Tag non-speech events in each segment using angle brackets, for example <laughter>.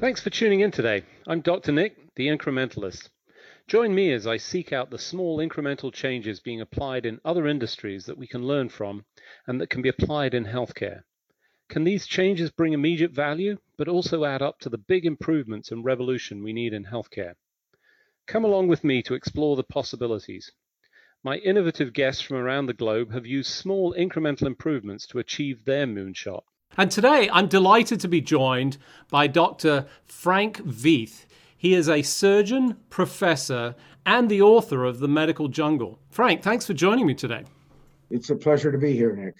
Thanks for tuning in today. I'm Dr. Nick, the incrementalist. Join me as I seek out the small incremental changes being applied in other industries that we can learn from and that can be applied in healthcare. Can these changes bring immediate value, but also add up to the big improvements and revolution we need in healthcare? Come along with me to explore the possibilities. My innovative guests from around the globe have used small incremental improvements to achieve their moonshot. And today I'm delighted to be joined by Dr. Frank Veith. He is a surgeon, professor, and the author of The Medical Jungle. Frank, thanks for joining me today. It's a pleasure to be here, Nick.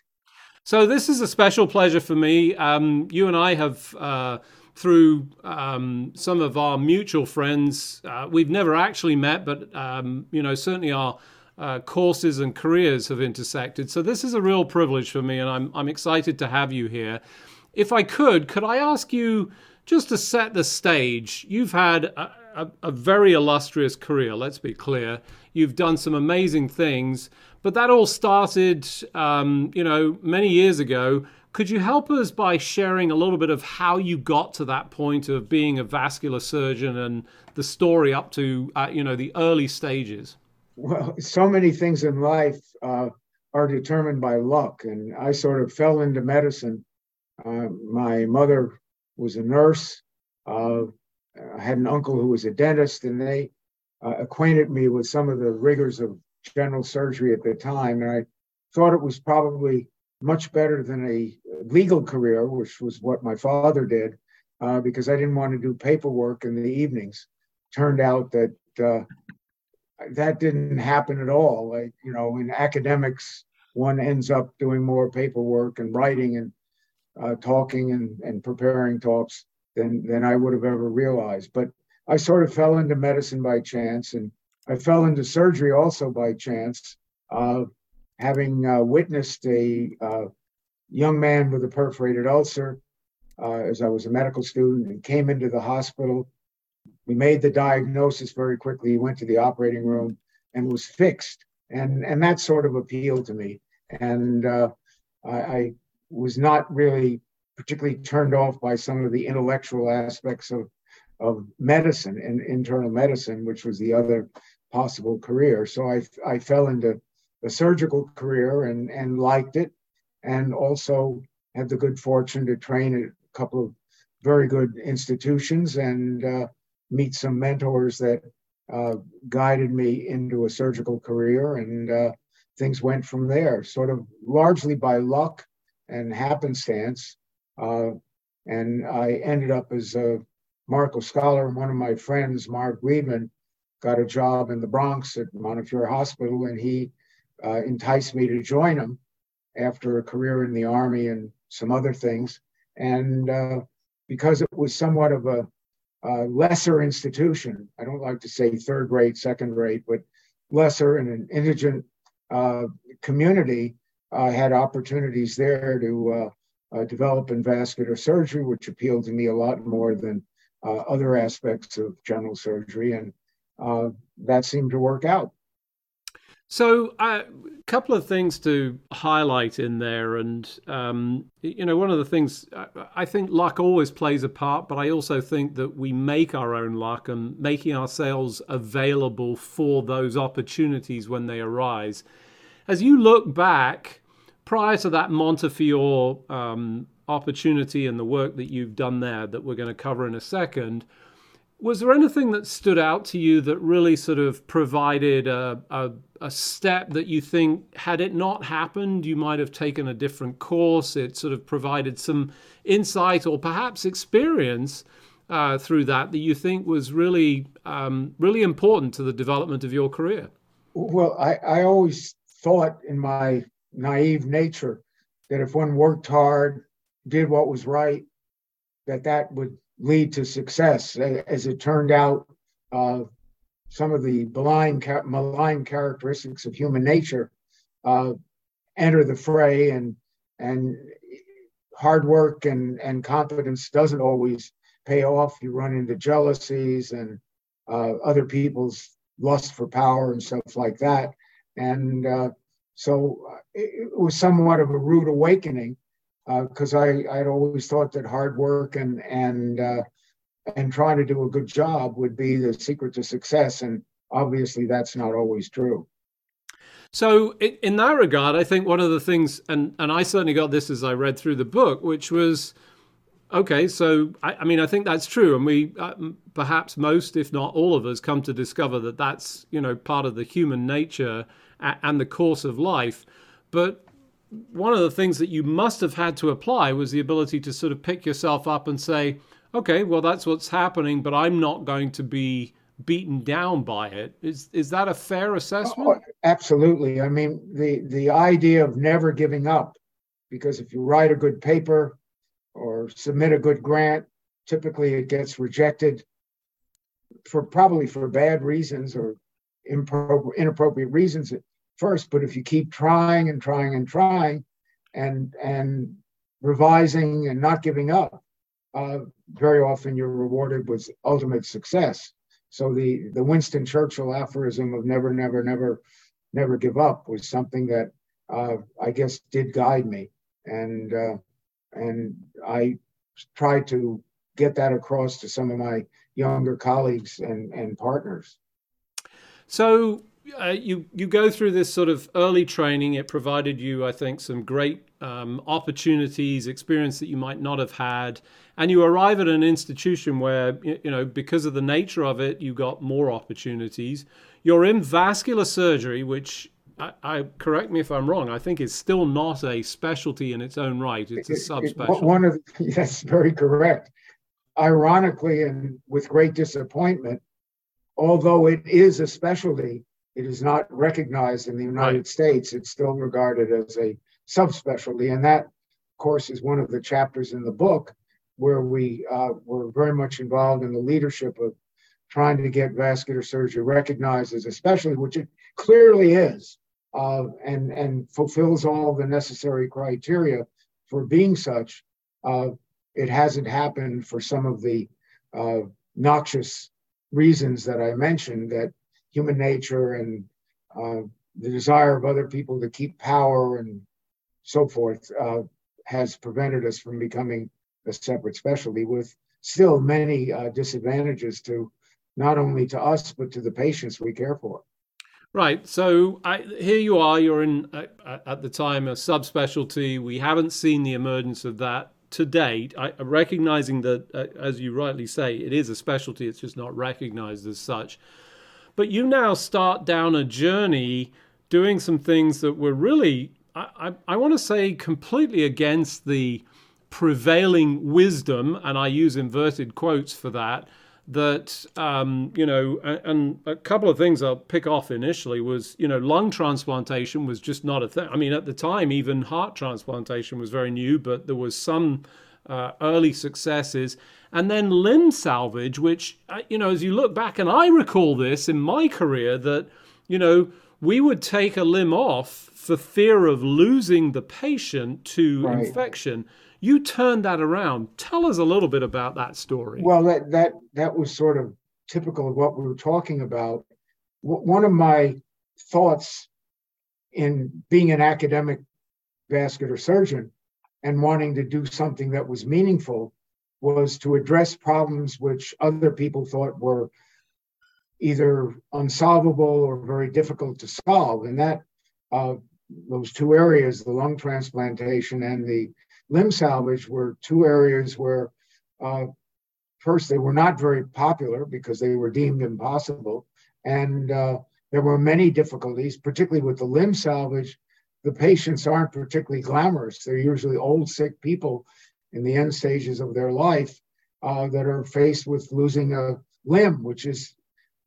So, this is a special pleasure for me. Um, you and I have, uh, through um, some of our mutual friends, uh, we've never actually met, but, um, you know, certainly our uh, courses and careers have intersected. So this is a real privilege for me, and I'm, I'm excited to have you here. If I could, could I ask you just to set the stage? You've had a, a, a very illustrious career, let's be clear. You've done some amazing things, but that all started, um, you know, many years ago. Could you help us by sharing a little bit of how you got to that point of being a vascular surgeon and the story up to, uh, you know, the early stages? Well, so many things in life uh, are determined by luck, and I sort of fell into medicine. Uh, my mother was a nurse. Uh, I had an uncle who was a dentist, and they uh, acquainted me with some of the rigors of general surgery at the time. And I thought it was probably much better than a legal career, which was what my father did, uh, because I didn't want to do paperwork in the evenings. Turned out that uh, that didn't happen at all. Like, you know, in academics, one ends up doing more paperwork and writing and uh, talking and, and preparing talks than, than I would have ever realized. But I sort of fell into medicine by chance and I fell into surgery also by chance, uh, having uh, witnessed a uh, young man with a perforated ulcer uh, as I was a medical student and came into the hospital we made the diagnosis very quickly. He went to the operating room and was fixed, and and that sort of appealed to me. And uh, I, I, was not really particularly turned off by some of the intellectual aspects of of medicine and internal medicine, which was the other possible career. So I I fell into the surgical career and and liked it, and also had the good fortune to train at a couple of very good institutions and uh, meet some mentors that uh, guided me into a surgical career, and uh, things went from there, sort of largely by luck and happenstance. Uh, and I ended up as a Markle Scholar, and one of my friends, Mark Weedman, got a job in the Bronx at Montefiore Hospital, and he uh, enticed me to join him after a career in the Army and some other things. And uh, because it was somewhat of a uh, lesser institution. I don't like to say third rate, second rate, but lesser in an indigent uh, community. I had opportunities there to uh, uh, develop in vascular surgery, which appealed to me a lot more than uh, other aspects of general surgery, and uh, that seemed to work out. So, a uh, couple of things to highlight in there, and um, you know, one of the things I think luck always plays a part, but I also think that we make our own luck and making ourselves available for those opportunities when they arise. As you look back, prior to that Montefiore um, opportunity and the work that you've done there, that we're going to cover in a second was there anything that stood out to you that really sort of provided a, a, a, step that you think, had it not happened, you might have taken a different course? It sort of provided some insight or perhaps experience uh, through that that you think was really, um, really important to the development of your career? Well, I, I always thought in my naive nature that if one worked hard, did what was right, that that would lead to success. As it turned out, uh, some of the malign, malign characteristics of human nature uh, enter the fray, and and hard work and and competence doesn't always pay off. You run into jealousies and uh, other people's lust for power and stuff like that, and uh, so uh, it was somewhat of a rude awakening because uh, I I'd always thought that hard work and and uh, and trying to do a good job would be the secret to success. And obviously, that's not always true. So, in that regard, I think one of the things, and, and I certainly got this as I read through the book, which was okay. So, I, I mean, I think that's true. And we, uh, perhaps most, if not all of us, come to discover that that's, you know, part of the human nature and the course of life. But one of the things that you must have had to apply was the ability to sort of pick yourself up and say, okay, well, that's what's happening, but I'm not going to be beaten down by it. Is is that a fair assessment? Oh, absolutely. I mean, the the idea of never giving up, because if you write a good paper or submit a good grant, typically it gets rejected for probably for bad reasons or inappropriate reasons at first. But if you keep trying and trying and trying, and and revising and not giving up, uh, very often you're rewarded with ultimate success. So the the Winston Churchill aphorism of never, never, never, never give up was something that uh, I guess did guide me, and uh, and I tried to get that across to some of my younger colleagues and and partners. So uh, you you go through this sort of early training. It provided you, I think, some great um, opportunities, experience that you might not have had, and you arrive at an institution where you know because of the nature of it, you got more opportunities. You're in vascular surgery, which I, I, correct me if I'm wrong. I think is still not a specialty in its own right. It's a subspecialty. One of that's <laughs> very correct. Ironically, and with great disappointment, although it is a specialty, it is not recognized in the United right. States. It's still regarded as a subspecialty. And that, of course, is one of the chapters in the book where we uh, were very much involved in the leadership of trying to get vascular surgery recognized as a specialty, which it clearly is, uh, and, and fulfills all the necessary criteria for being such. Uh, it hasn't happened for some of the uh, noxious reasons that I mentioned that human nature and uh, the desire of other people to keep power and so forth uh, has prevented us from becoming a separate specialty with still many uh, disadvantages to not only to us but to the patients we care for. Right. So I, here you are you're in uh, at the time a subspecialty. We haven't seen the emergence of that to date. I, recognizing that uh, as you rightly say it is a specialty. It's just not recognized as such but you now start down a journey doing some things that were really, I, I, I want to say, completely against the prevailing wisdom, and I use inverted quotes for that. That um, you know, and, a couple of things I'll pick off initially was you know, lung transplantation was just not a thing. I mean, at the time, even heart transplantation was very new, but there was some uh, early successes and then limb salvage, which, uh, you know, as you look back, and I recall this in my career that, you know, we would take a limb off for fear of losing the patient to right. infection. You turned that around. Tell us a little bit about that story. Well, that that that was sort of typical of what we were talking about. W- one of my thoughts in being an academic vascular surgeon and wanting to do something that was meaningful was to address problems which other people thought were either unsolvable or very difficult to solve. And that uh, those two areas, the lung transplantation and the limb salvage, were two areas where uh, first they were not very popular because they were deemed impossible, and uh, there were many difficulties, particularly with the limb salvage. The patients aren't particularly glamorous. They're usually old, sick people in the end stages of their life uh, that are faced with losing a limb, which is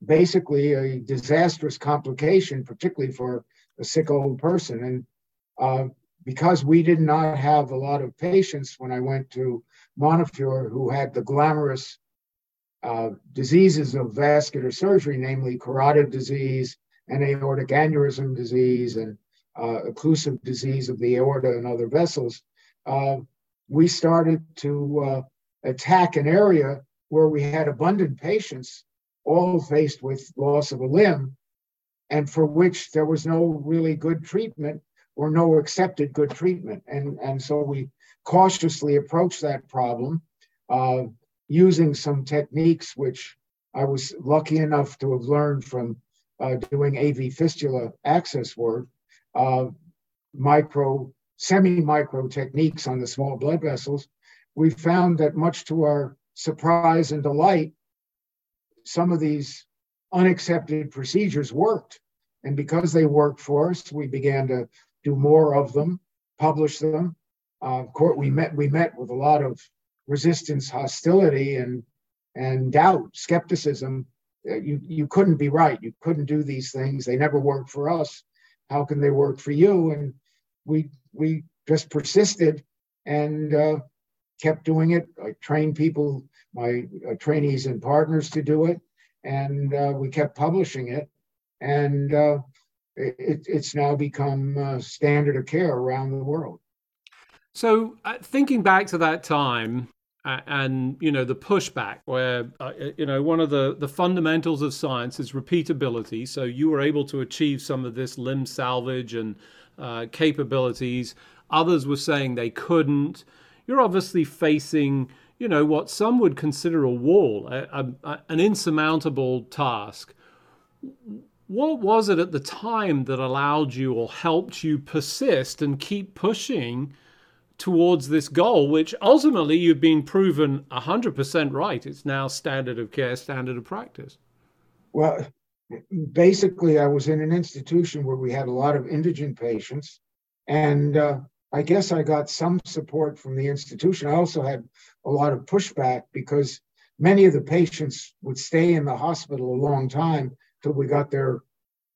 basically a disastrous complication, particularly for a sick old person. And uh, because we did not have a lot of patients when I went to Montefiore who had the glamorous uh, diseases of vascular surgery, namely carotid disease and aortic aneurysm disease and uh, occlusive disease of the aorta and other vessels, uh, we started to uh, attack an area where we had abundant patients, all faced with loss of a limb, and for which there was no really good treatment or no accepted good treatment. And, and so we cautiously approached that problem. Uh, using some techniques which I was lucky enough to have learned from uh, doing AV fistula access work, uh, micro, semi micro techniques on the small blood vessels, we found that much to our surprise and delight, some of these unaccepted procedures worked. And because they worked for us, we began to do more of them, publish them. Uh, of course, we met we met with a lot of resistance, hostility, and and doubt, skepticism. You you couldn't be right. You couldn't do these things. They never worked for us. How can they work for you? And we we just persisted and uh, kept doing it. I trained people, my uh, trainees and partners, to do it, and uh, we kept publishing it. And uh, it, it's now become standard of care around the world. So, uh, thinking back to that time, uh, and you know the pushback, where uh, you know one of the the fundamentals of science is repeatability. So you were able to achieve some of this limb salvage and uh, capabilities. Others were saying they couldn't. You're obviously facing, you know, what some would consider a wall, a, a, an insurmountable task what was it at the time that allowed you or helped you persist and keep pushing towards this goal, which ultimately you've been proven 100% right? It's now standard of care, standard of practice. Well, basically, I was in an institution where we had a lot of indigent patients, and uh, I guess I got some support from the institution. I also had a lot of pushback because many of the patients would stay in the hospital a long time till we got their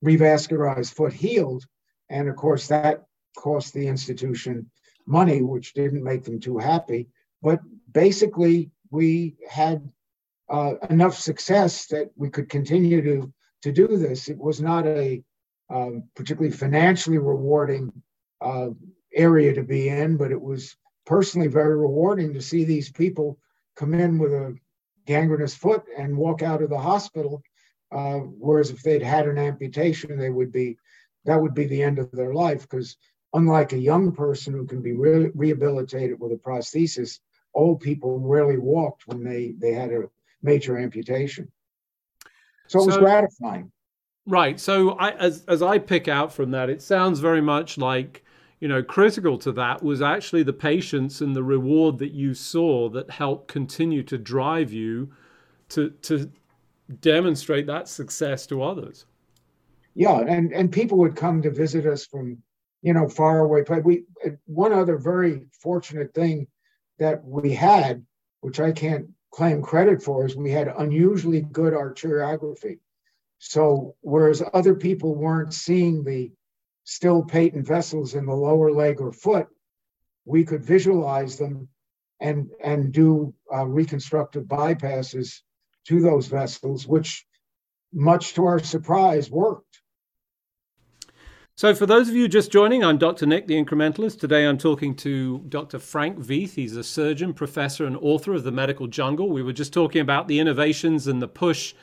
revascularized foot healed. And of course, that cost the institution money, which didn't make them too happy. But basically, we had uh, enough success that we could continue to, to do this. It was not a um, particularly financially rewarding uh, area to be in, but it was personally very rewarding to see these people come in with a gangrenous foot and walk out of the hospital uh, whereas if they'd had an amputation, they would be that would be the end of their life because unlike a young person who can be re- rehabilitated with a prosthesis, old people rarely walked when they they had a major amputation. So, so it was gratifying. Right. So I, as as I pick out from that, it sounds very much like you know critical to that was actually the patience and the reward that you saw that helped continue to drive you to to demonstrate that success to others. Yeah, and and people would come to visit us from you know far away. But we one other very fortunate thing that we had, which I can't claim credit for, is we had unusually good arteriography. So whereas other people weren't seeing the still patent vessels in the lower leg or foot, we could visualize them and and do uh, reconstructive bypasses to those vessels, which, much to our surprise, worked. So, for those of you just joining, I'm Dr. Nick, the incrementalist. Today I'm talking to Dr. Frank Veith. He's a surgeon, professor, and author of The Medical Jungle. We were just talking about the innovations and the push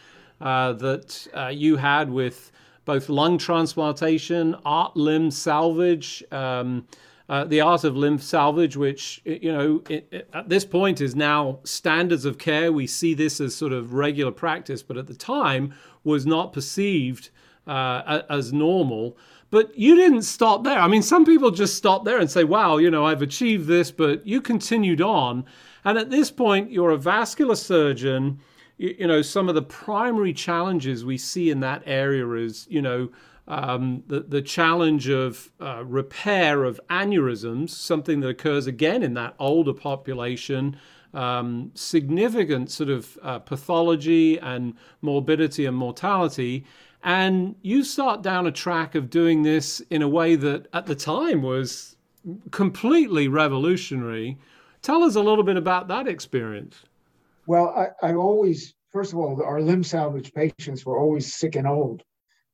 uh, that uh, you had with both lung transplantation, art limb salvage. Um, uh, the art of limb salvage, which you know it, it, at this point is now standards of care. We see this as sort of regular practice, but at the time was not perceived uh, as normal. But you didn't stop there. I mean, some people just stop there and say, "Wow, you know, I've achieved this," but you continued on. And at this point, you're a vascular surgeon. You, you know, some of the primary challenges we see in that area is, you know um, the, the challenge of uh, repair of aneurysms, something that occurs again in that older population, um, significant sort of uh, pathology and morbidity and mortality. And you start down a track of doing this in a way that at the time was completely revolutionary. Tell us a little bit about that experience. Well, I, I always, first of all, our limb salvage patients were always sick and old.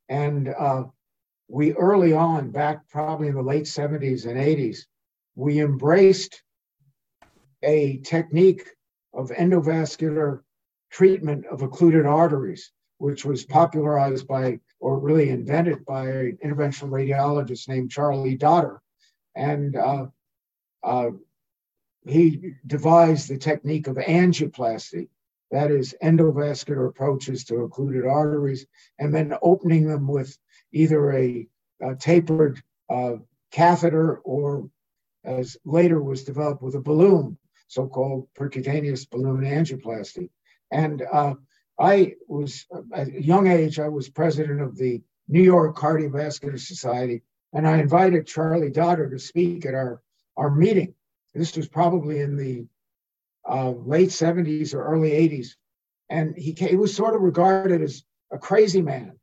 And uh, we early on, back probably in the late 70s and 80s, we embraced a technique of endovascular treatment of occluded arteries, which was popularized by or really invented by an interventional radiologist named Charlie Dotter. And uh, uh, he devised the technique of angioplasty, that is, endovascular approaches to occluded arteries, and then opening them with either a, a tapered uh, catheter or, as later was developed, with a balloon, so called percutaneous balloon angioplasty. And uh, I was, at a young age, I was president of the New York Cardiovascular Society, and I invited Charlie Dotter to speak at our, our meeting. This was probably in the uh, late 70s or early 80s. And he, he was sort of regarded as a crazy man,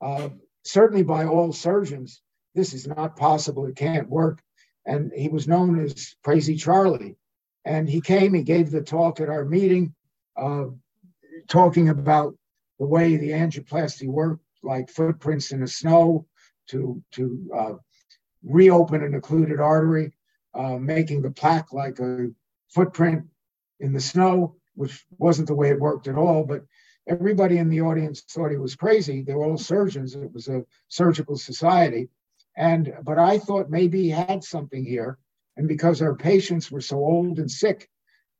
uh, certainly by all surgeons. This is not possible, it can't work. And he was known as Crazy Charlie. And he came, he gave the talk at our meeting, uh, talking about the way the angioplasty worked, like footprints in the snow to, to uh, reopen an occluded artery uh, making the plaque like a footprint in the snow, which wasn't the way it worked at all. But everybody in the audience thought he was crazy. They were all surgeons. It was a surgical society. And but I thought maybe he had something here. And because our patients were so old and sick,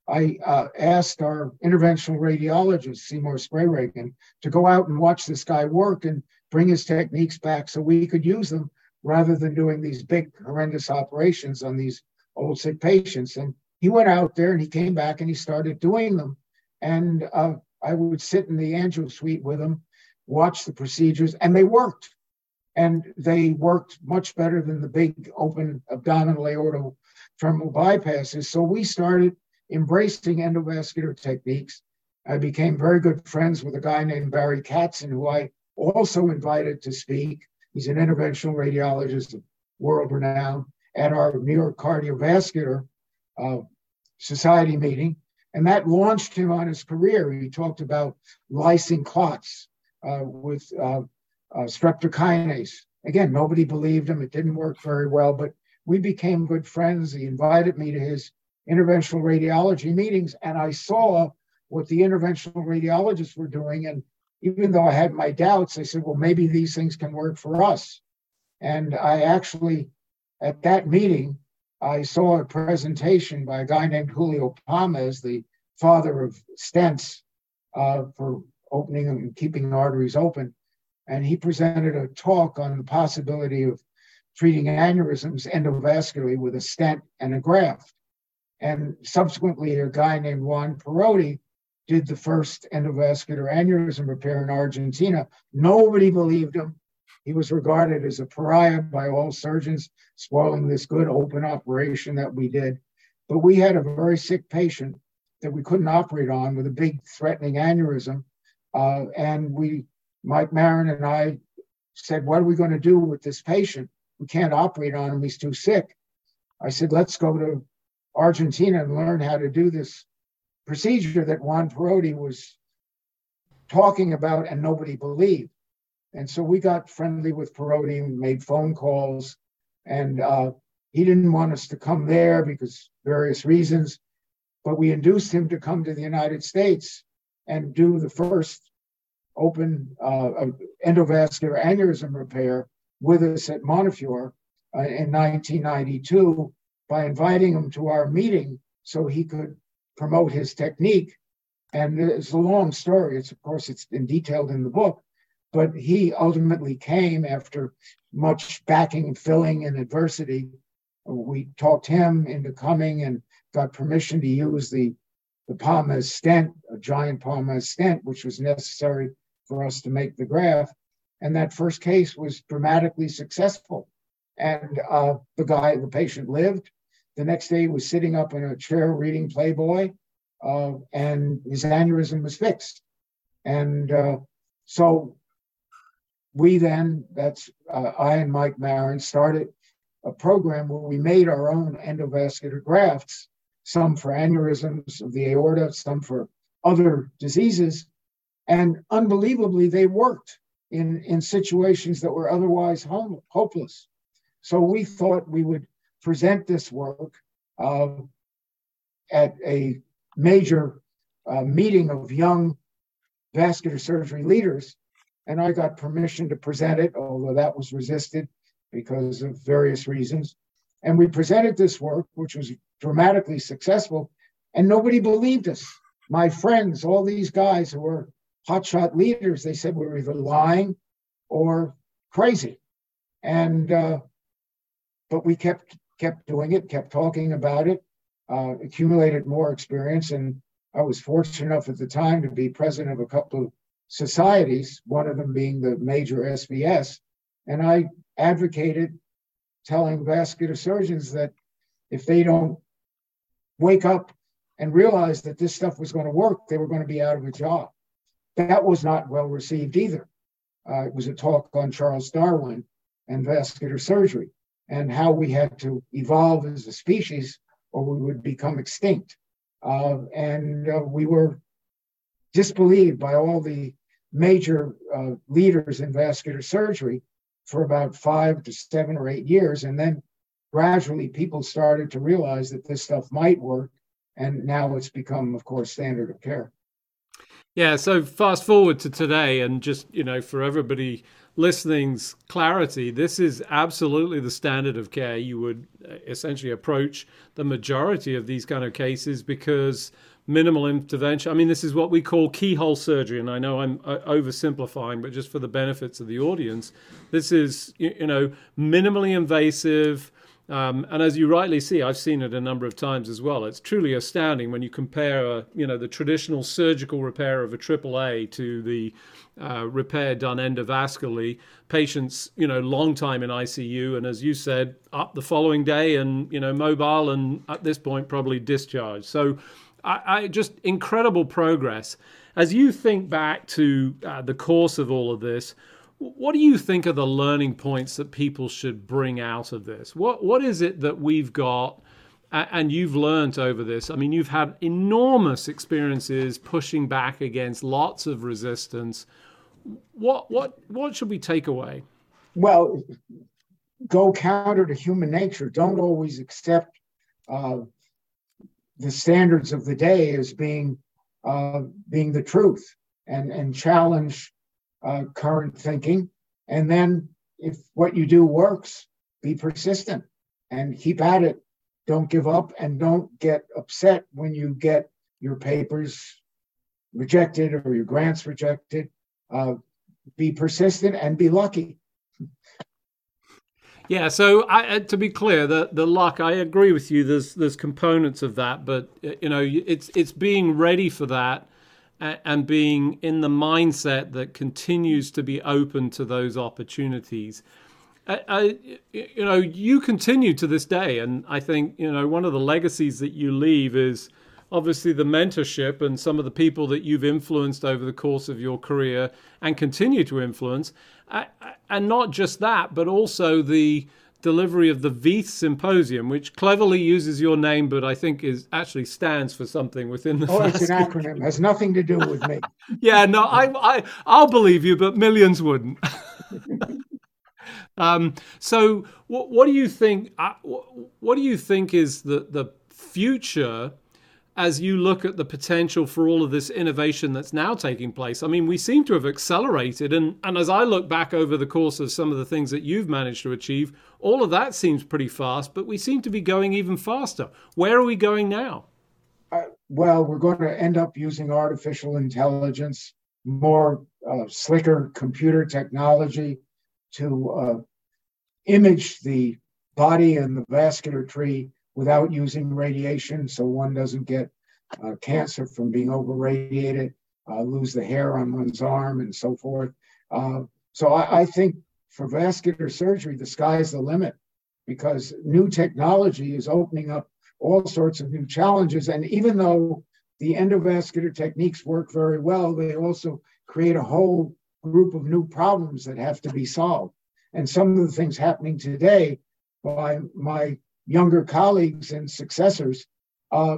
I uh, asked our interventional radiologist, Seymour Sprayregen, to go out and watch this guy work and bring his techniques back so we could use them rather than doing these big, horrendous operations on these old sick patients. And he went out there and he came back and he started doing them. And uh, I would sit in the angio suite with him, watch the procedures, and they worked. And they worked much better than the big open abdominal aortal femoral bypasses. So we started embracing endovascular techniques. I became very good friends with a guy named Barry Katzen, who I also invited to speak. He's an interventional radiologist, world renowned, at our New York Cardiovascular uh, Society meeting. And that launched him on his career. He talked about lysing clots uh, with uh, uh, streptokinase. Again, nobody believed him. It didn't work very well, but we became good friends. He invited me to his interventional radiology meetings, and I saw what the interventional radiologists were doing. And even though I had my doubts, I said, well, maybe these things can work for us. And I actually, at that meeting, I saw a presentation by a guy named Julio Palmaz, the father of stents uh, for opening and keeping arteries open. And he presented a talk on the possibility of treating aneurysms endovascularly with a stent and a graft. And subsequently, a guy named Juan Parodi did the first endovascular aneurysm repair in Argentina. Nobody believed him. He was regarded as a pariah by all surgeons, spoiling this good open operation that we did. But we had a very sick patient that we couldn't operate on with a big threatening aneurysm. Uh, and we, Mike Marin and I said, What are we going to do with this patient? We can't operate on him, he's too sick. I said, Let's go to Argentina and learn how to do this procedure that Juan Parodi was talking about and nobody believed. And so we got friendly with Parodi and made phone calls. And uh, he didn't want us to come there because various reasons, but we induced him to come to the United States and do the first open uh, endovascular aneurysm repair with us at Montefiore uh, in 1992 by inviting him to our meeting so he could promote his technique. And it's a long story. It's of course it's been detailed in the book, but he ultimately came after much backing and filling and adversity. We talked him into coming and got permission to use the the Palmaz stent, a giant Palmaz stent, which was necessary for us to make the graft. And that first case was dramatically successful. And uh, the guy, the patient lived. The next day, he was sitting up in a chair reading Playboy, uh, and his aneurysm was fixed. And uh, so we then, that's uh, I and Mike Marin, started a program where we made our own endovascular grafts, some for aneurysms of the aorta, some for other diseases. And unbelievably, they worked in, in situations that were otherwise home, hopeless. So we thought we would present this work uh, at a major uh, meeting of young vascular surgery leaders. And I got permission to present it, although that was resisted because of various reasons. And we presented this work, which was dramatically successful, and nobody believed us. My friends, all these guys who were hotshot leaders, they said we were either lying or crazy. And uh, but we kept kept doing it, kept talking about it, uh, accumulated more experience, and I was fortunate enough at the time to be president of a couple of societies, one of them being the major SVS, and I advocated telling vascular surgeons that if they don't wake up and realize that this stuff was going to work, they were going to be out of a job. That was not well received either. Uh, it was a talk on Charles Darwin and vascular surgery and how we had to evolve as a species or we would become extinct. Uh, and uh, we were disbelieved by all the major uh, leaders in vascular surgery for about five to seven or eight years. And then gradually people started to realize that this stuff might work. And now it's become, of course, standard of care. Yeah. So fast forward to today, and just, you know, for everybody listening's clarity, this is absolutely the standard of care. You would uh, essentially approach the majority of these kind of cases because minimal intervention. I mean, this is what we call keyhole surgery, and I know I'm uh, oversimplifying, but just for the benefits of the audience, this is you know minimally invasive. Um, and as you rightly see, I've seen it a number of times as well. It's truly astounding when you compare, uh, you know, the traditional surgical repair of a AAA to the uh, repair done endovascularly. Patients, you know, long time in ICU, and as you said, up the following day, and you know, mobile, and at this point probably discharged. So I, I, just incredible progress. As you think back to uh, the course of all of this, what do you think are the learning points that people should bring out of this? What what is it that we've got and you've learned over this? I mean, you've had enormous experiences pushing back against lots of resistance. What what what should we take away? Well, go counter to human nature. Don't always accept uh, the standards of the day as being uh, being the truth and and challenge uh, current thinking. And then if what you do works be persistent and keep at it. Don't give up and don't get upset when you get your papers rejected or your grants rejected. Uh, be persistent and be lucky. Yeah, so I, uh, to be clear, the the luck, I agree with you. There's there's components of that, but uh, you know, it's it's being ready for that and being in the mindset that continues to be open to those opportunities. I, I, you know, you continue to this day, and I think you know one of the legacies that you leave is obviously the mentorship and some of the people that you've influenced over the course of your career and continue to influence. And not just that, but also the delivery of the VEITH Symposium, which cleverly uses your name, but I think is actually stands for something within the. Oh, it's an <laughs> acronym. It has nothing to do with me. <laughs> yeah, no, I, I, I'll believe you, but millions wouldn't. <laughs> um, so, what, what do you think? Uh, what do you think is the the future as you look at the potential for all of this innovation that's now taking place. I mean, we seem to have accelerated. And, and as I look back over the course of some of the things that you've managed to achieve, all of that seems pretty fast, but we seem to be going even faster. Where are we going now? Uh, well, we're going to end up using artificial intelligence, more uh, slicker computer technology to uh, image the body and the vascular tree without using radiation, so one doesn't get uh, cancer from being over radiated, uh, lose the hair on one's arm, and so forth. Uh, so I, I, think for vascular surgery, the sky's the limit because new technology is opening up all sorts of new challenges. And even though the endovascular techniques work very well, they also create a whole group of new problems that have to be solved. And some of the things happening today by my younger colleagues and successors uh,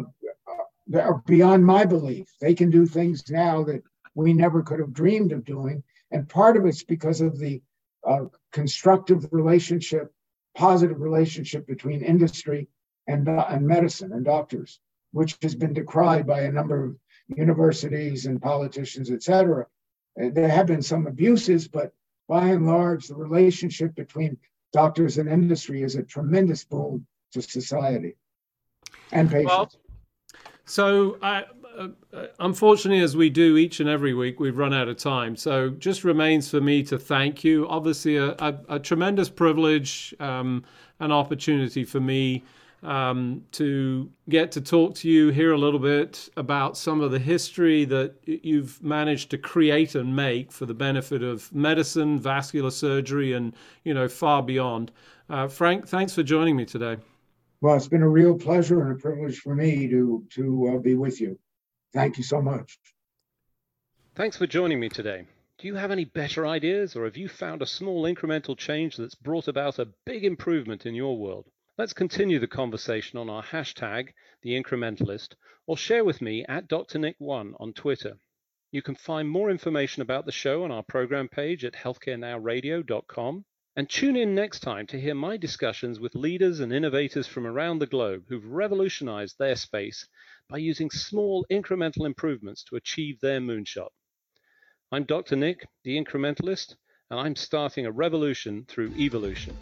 are beyond my belief. They can do things now that we never could have dreamed of doing. And part of it's because of the uh, constructive relationship, positive relationship between industry and, uh, and medicine and doctors, which has been decried by a number of universities and politicians, et cetera. Uh, there have been some abuses, but by and large, the relationship between doctors and industry is a tremendous boom to society and patients. Well, so, uh, unfortunately, as we do each and every week, we've run out of time. So, just remains for me to thank you. Obviously, a, a, a tremendous privilege, um, an opportunity for me um, to get to talk to you, hear a little bit about some of the history that you've managed to create and make for the benefit of medicine, vascular surgery, and you know far beyond. Uh, Frank, thanks for joining me today. Well, it's been a real pleasure and a privilege for me to to uh, be with you. Thank you so much. Thanks for joining me today. Do you have any better ideas, or have you found a small incremental change that's brought about a big improvement in your world? Let's continue the conversation on our hashtag, The Incrementalist, or share with me at Dr. Nick1 on Twitter. You can find more information about the show on our program page at healthcarenowradio.com and tune in next time to hear my discussions with leaders and innovators from around the globe who've revolutionized their space by using small incremental improvements to achieve their moonshot. I'm Dr. Nick, the incrementalist, and I'm starting a revolution through evolution.